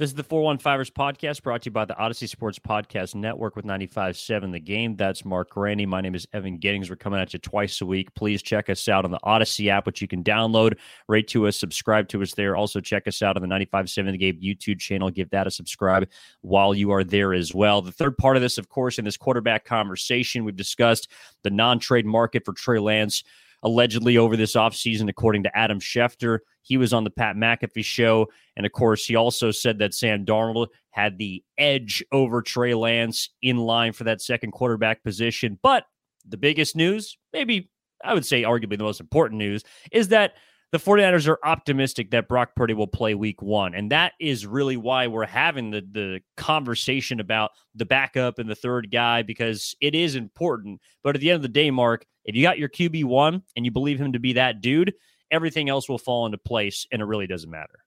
This is the 415ers podcast brought to you by the Audacy Sports Podcast Network with 95.7 The Game. That's Marc Grandi. My name is Evan Giddings. We're coming at you twice a week. Please check us out on the Audacy app, which you can download, rate to us, subscribe to us there. Also, check us out on the 95.7 The Game YouTube channel. Give that a subscribe while you are there as well. The third part of this, of course, in this quarterback conversation, we've discussed the non trade market for Trey Lance allegedly over this offseason, according to Adam Schefter. He was on the Pat McAfee show. And of course, he also said that Sam Darnold had the edge over Trey Lance in line for that second quarterback position. But the biggest news, maybe I would say arguably the most important news, is that the 49ers are optimistic that Brock Purdy will play week one. And that is really why we're having the, the conversation about the backup and the third guy, because it is important. But at the end of the day, Marc, if you got your QB1 and you believe him to be that dude, everything else will fall into place and it really doesn't matter.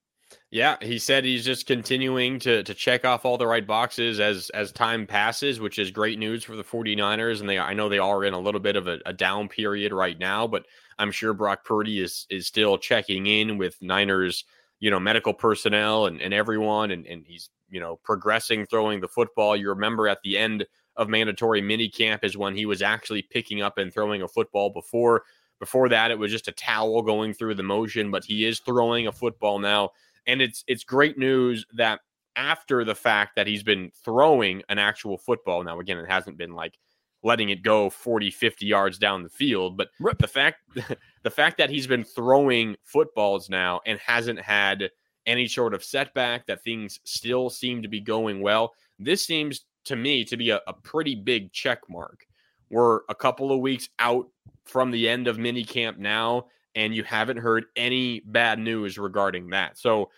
Yeah, he said he's just continuing to to check off all the right boxes as as time passes, which is great news for the 49ers and they I know they are in a little bit of a, a down period right now, but I'm sure Brock Purdy is is still checking in with Niners, you know, medical personnel and, and everyone and, and he's, you know, progressing throwing the football. You remember at the end of mandatory mini camp is when he was actually picking up and throwing a football before before that it was just a towel going through the motion, but he is throwing a football now. And it's it's great news that after the fact that he's been throwing an actual football. Now again, it hasn't been like letting it go 40 50 yards down the field but Rip. the fact the fact that he's been throwing footballs now and hasn't had any sort of setback that things still seem to be going well this seems to me to be a, a pretty big check mark we're a couple of weeks out from the end of mini camp now and you haven't heard any bad news regarding that. So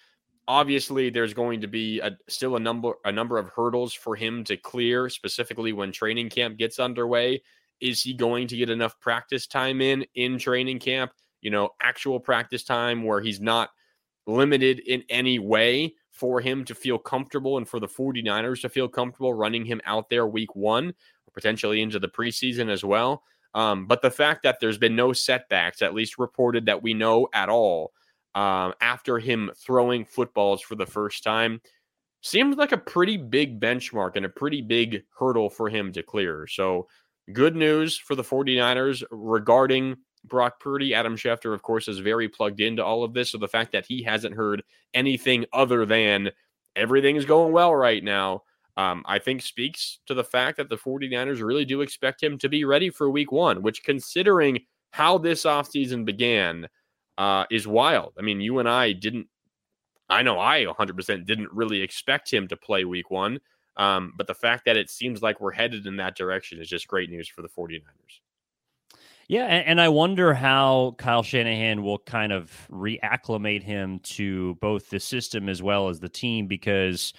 obviously there's going to be a, still a number a number of hurdles for him to clear specifically when training camp gets underway. Is he going to get enough practice time in in training camp? You know actual practice time where he's not limited in any way for him to feel comfortable and for the 49ers to feel comfortable running him out there week 1 or potentially into the preseason as well um, but the fact that there's been no setbacks at least reported that we know at all um, after him throwing footballs for the first time seems like a pretty big benchmark and a pretty big hurdle for him to clear. So, good news for the 49ers regarding Brock Purdy. Adam Schefter, of course, is very plugged into all of this. So, the fact that he hasn't heard anything other than everything is going well right now, um, I think speaks to the fact that the 49ers really do expect him to be ready for week one, which, considering how this offseason began, uh, is wild. I mean, you and I didn't, I know I 100% didn't really expect him to play week one. Um, but the fact that it seems like we're headed in that direction is just great news for the 49ers. Yeah, and, I wonder how Kyle Shanahan will kind of reacclimate him to both the system as well as the team because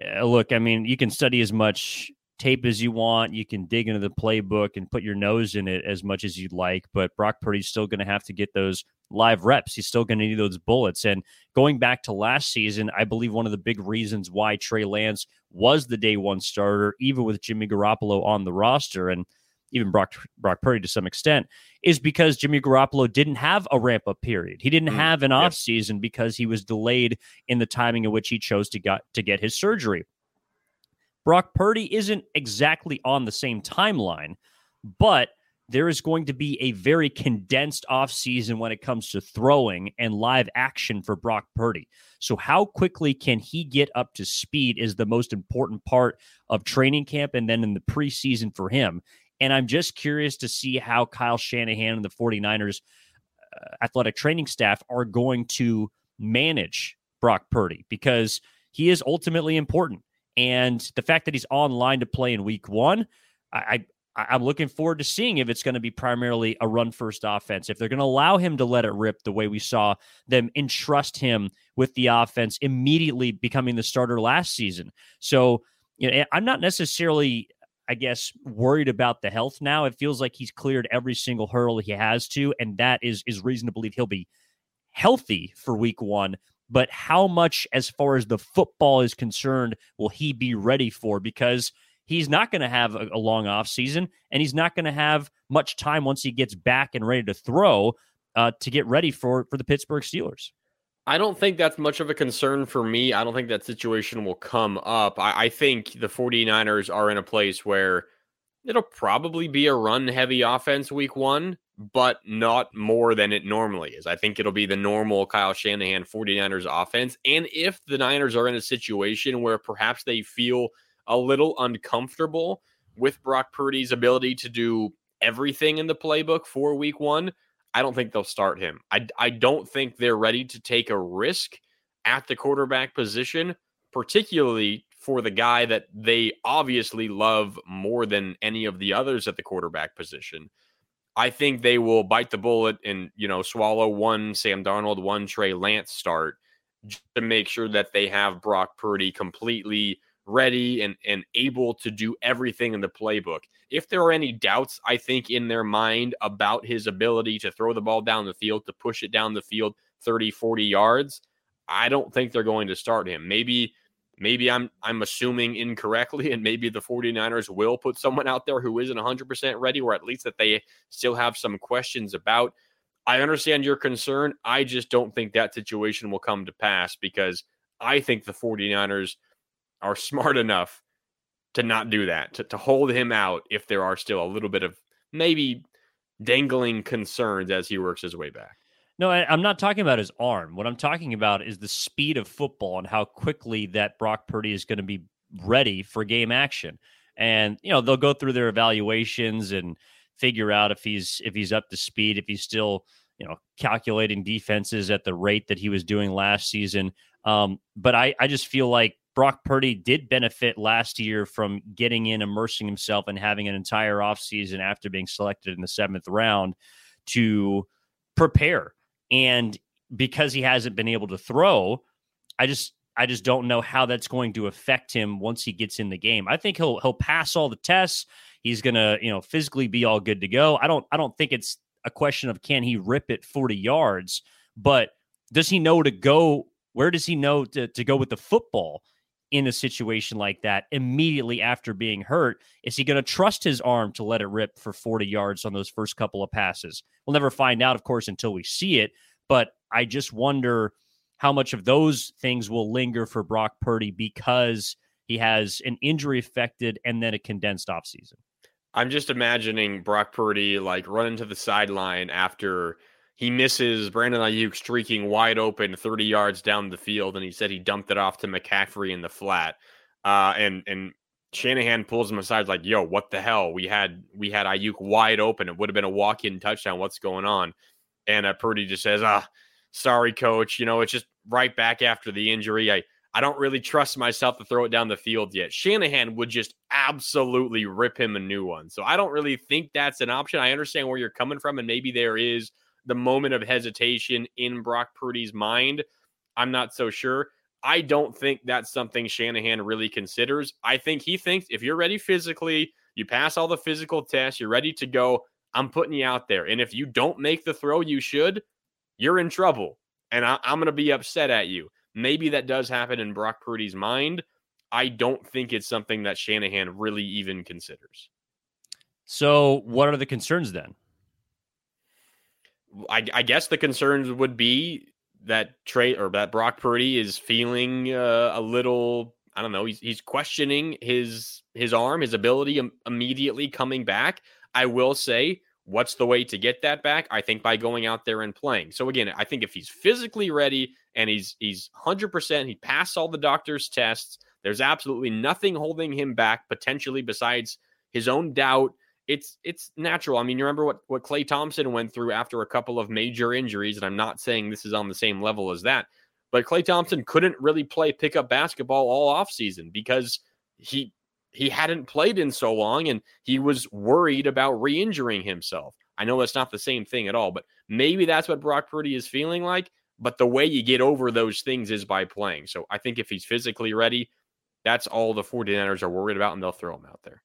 Uh, look, I mean, you can study as much tape as you want, you can dig into the playbook and put your nose in it as much as you'd like, but Brock Purdy's still going to have to get those live reps. He's still going to need those bullets. And going back to last season, I believe one of the big reasons why Trey Lance was the day one starter, even with Jimmy Garoppolo on the roster and even Brock, Brock Purdy to some extent, is because Jimmy Garoppolo didn't have a ramp up period. He didn't mm, have an off season because he was delayed in the timing in which he chose to get to get his surgery. Brock Purdy isn't exactly on the same timeline, but – there is going to be a very condensed offseason when it comes to throwing and live action for Brock Purdy. So, how quickly can he get up to speed is the most important part of training camp and then in the preseason for him. And I'm just curious to see how Kyle Shanahan and the 49ers uh, athletic training staff are going to manage Brock Purdy because he is ultimately important. And the fact that he's online to play in week one, I, I'm looking forward to seeing if it's going to be primarily a run first offense. If they're going to allow him to let it rip the way we saw them entrust him with the offense immediately becoming the starter last season. So, you know, I'm not necessarily, I guess, worried about the health now. It feels like he's cleared every single hurdle he has to, and that is is reason to believe he'll be healthy for week one. But how much, as far as the football is concerned, will he be ready for? Because he's not going to have a, a, long off season, and he's not going to have much time once he gets back and ready to throw uh, to get ready for for the Pittsburgh Steelers. I don't think that's much of a concern for me. I don't think that situation will come up. I, I, think the 49ers are in a place where it'll probably be a run heavy offense week one, but not more than it normally is. I think it'll be the normal Kyle Shanahan 49ers offense. And if the Niners are in a situation where perhaps they feel a little uncomfortable with Brock Purdy's ability to do everything in the playbook for week one, I don't think they'll start him. I, I don't think they're ready to take a risk at the quarterback position, particularly for the guy that they obviously love more than any of the others at the quarterback position. I think they will bite the bullet and, you know, swallow one Sam Darnold, one Trey Lance start to make sure that they have Brock Purdy completely ready and, and able to do everything in the playbook. If there are any doubts, I think, in their mind about his ability to throw the ball down the field, to push it down the field 30, 40 yards, I don't think they're going to start him. Maybe maybe I'm I'm assuming incorrectly and maybe the 49ers will put someone out there who isn't 100% ready or at least that they still have some questions about. I understand your concern. I just don't think that situation will come to pass because I think the 49ers are smart enough to not do that, to, to hold him out if there are still a little bit of maybe dangling concerns as he works his way back. No, I, am not talking about his arm. What I'm talking about is the speed of football and how quickly that Brock Purdy is going to be ready for game action. And you know they'll go through their evaluations and figure out if he's if he's up to speed, if he's still you know calculating defenses at the rate that he was doing last season. Um, but I I just feel like Brock Purdy did benefit last year from getting in, immersing himself, and having an entire offseason after being selected in the seventh round to prepare and because he hasn't been able to throw, I just I just don't know how that's going to affect him once he gets in the game. I think he'll he'll pass all the tests. He's gonna, you know, physically be all good to go. I don't I don't think it's a question of can he rip it 40 yards, but does he know to go where does he know to, to go with the football in a situation like that immediately after being hurt? Is he going to trust his arm to let it rip for 40 yards on those first couple of passes? We'll never find out, of course, until we see it. But I just wonder how much of those things will linger for Brock Purdy because he has an injury affected and then a condensed offseason. I'm just imagining Brock Purdy like running to the sideline after he misses Brandon Aiyuk streaking wide open 30 yards down the field, and he said he dumped it off to McCaffrey in the flat. Uh, and and Shanahan pulls him aside, like, "Yo, what the hell? We had we had Aiyuk wide open. It would have been a walk in touchdown. What's going on?" And uh, Purdy just says, "Ah, sorry, coach. You know, it's just right back after the injury. I I don't really trust myself to throw it down the field yet." Shanahan would just absolutely rip him a new one. So I don't really think that's an option. I understand where you're coming from, and maybe there is the moment of hesitation in Brock Purdy's mind. I'm not so sure. I don't think that's something Shanahan really considers. I think he thinks if you're ready physically, you pass all the physical tests, you're ready to go. I'm putting you out there. And if you don't make the throw you should, you're in trouble. And I, am going to be upset at you. Maybe that does happen in Brock Purdy's mind. I don't think it's something that Shanahan really even considers. So, what are the concerns then? I, I guess the concerns would be that Trey or that Brock Purdy is feeling uh, a little. I don't know. He's he's questioning his his arm, his ability immediately coming back. I will say, what's the way to get that back? I think by going out there and playing. So again, I think if he's physically ready and he's he's hundred percent, he passed all the doctor's tests. There's absolutely nothing holding him back potentially besides his own doubt it's it's natural. I mean, you remember what what Klay Thompson went through after a couple of major injuries, and I'm not saying this is on the same level as that, but Klay Thompson couldn't really play pickup basketball all offseason because he he hadn't played in so long and he was worried about re-injuring himself. I know that's not the same thing at all, but maybe that's what Brock Purdy is feeling like. But the way you get over those things is by playing. So I think if he's physically ready, that's all the 49ers are worried about, and they'll throw him out there.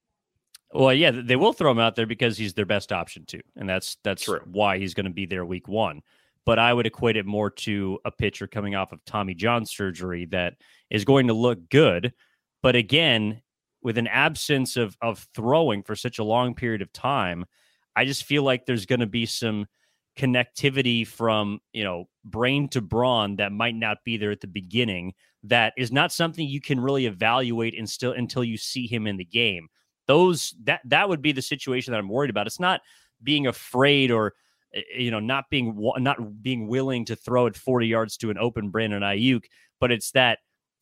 Well, yeah, they will throw him out there because he's their best option too, and that's that's True. why he's going to be there week one. But I would equate it more to a pitcher coming off of Tommy John surgery that is going to look good, but again, with an absence of of throwing for such a long period of time, I just feel like there's going to be some connectivity from you know brain to brawn that might not be there at the beginning that is not something you can really evaluate and still until you see him in the game those that that would be the situation that i'm worried about it's not being afraid or eh, eh, you know not being not being willing to throw it 40 yards to an open Brandon Aiyuk but it's that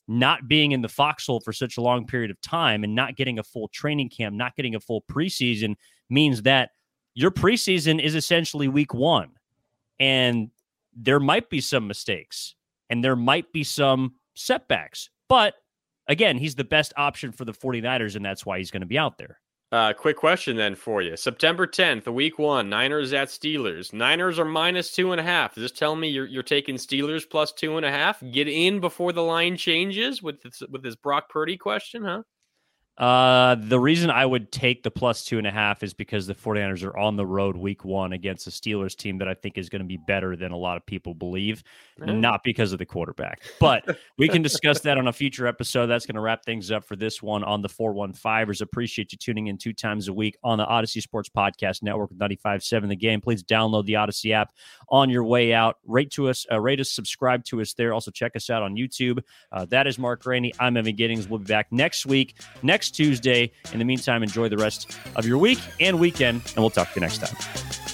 not being in the foxhole for such a long period of time and not getting a full training camp not getting a full preseason means that your preseason is essentially week one. And there might be some mistakes and there might be some setbacks. But again, he's the best option for the 49ers, and that's why he's going to be out there. Uh, quick question then for you. September 10th, week one, Niners at Steelers. Niners are minus two and a half. Does this tell me you're, you're taking Steelers plus two and a half? Get in before the line changes with this, with this Brock Purdy question, huh? Uh, the reason I would take the plus two and a half is because the 49ers are on the road week one against the Steelers team that I think is going to be better than a lot of people believe, mm. not because of the quarterback. But we can discuss that on a future episode. That's going to wrap things up for this one on the 415ers. Appreciate you tuning in two times a week on the Audacy Sports Podcast Network 95.7 The Game. Please download the Audacy app on your way out. Rate to us, uh, rate us, subscribe to us there. Also, check us out on YouTube. Uh, that is Marc Grandi. I'm Evan Giddings. We'll be back next week. Next next Tuesday. In the meantime, enjoy the rest of your week and weekend, and we'll talk to you next time.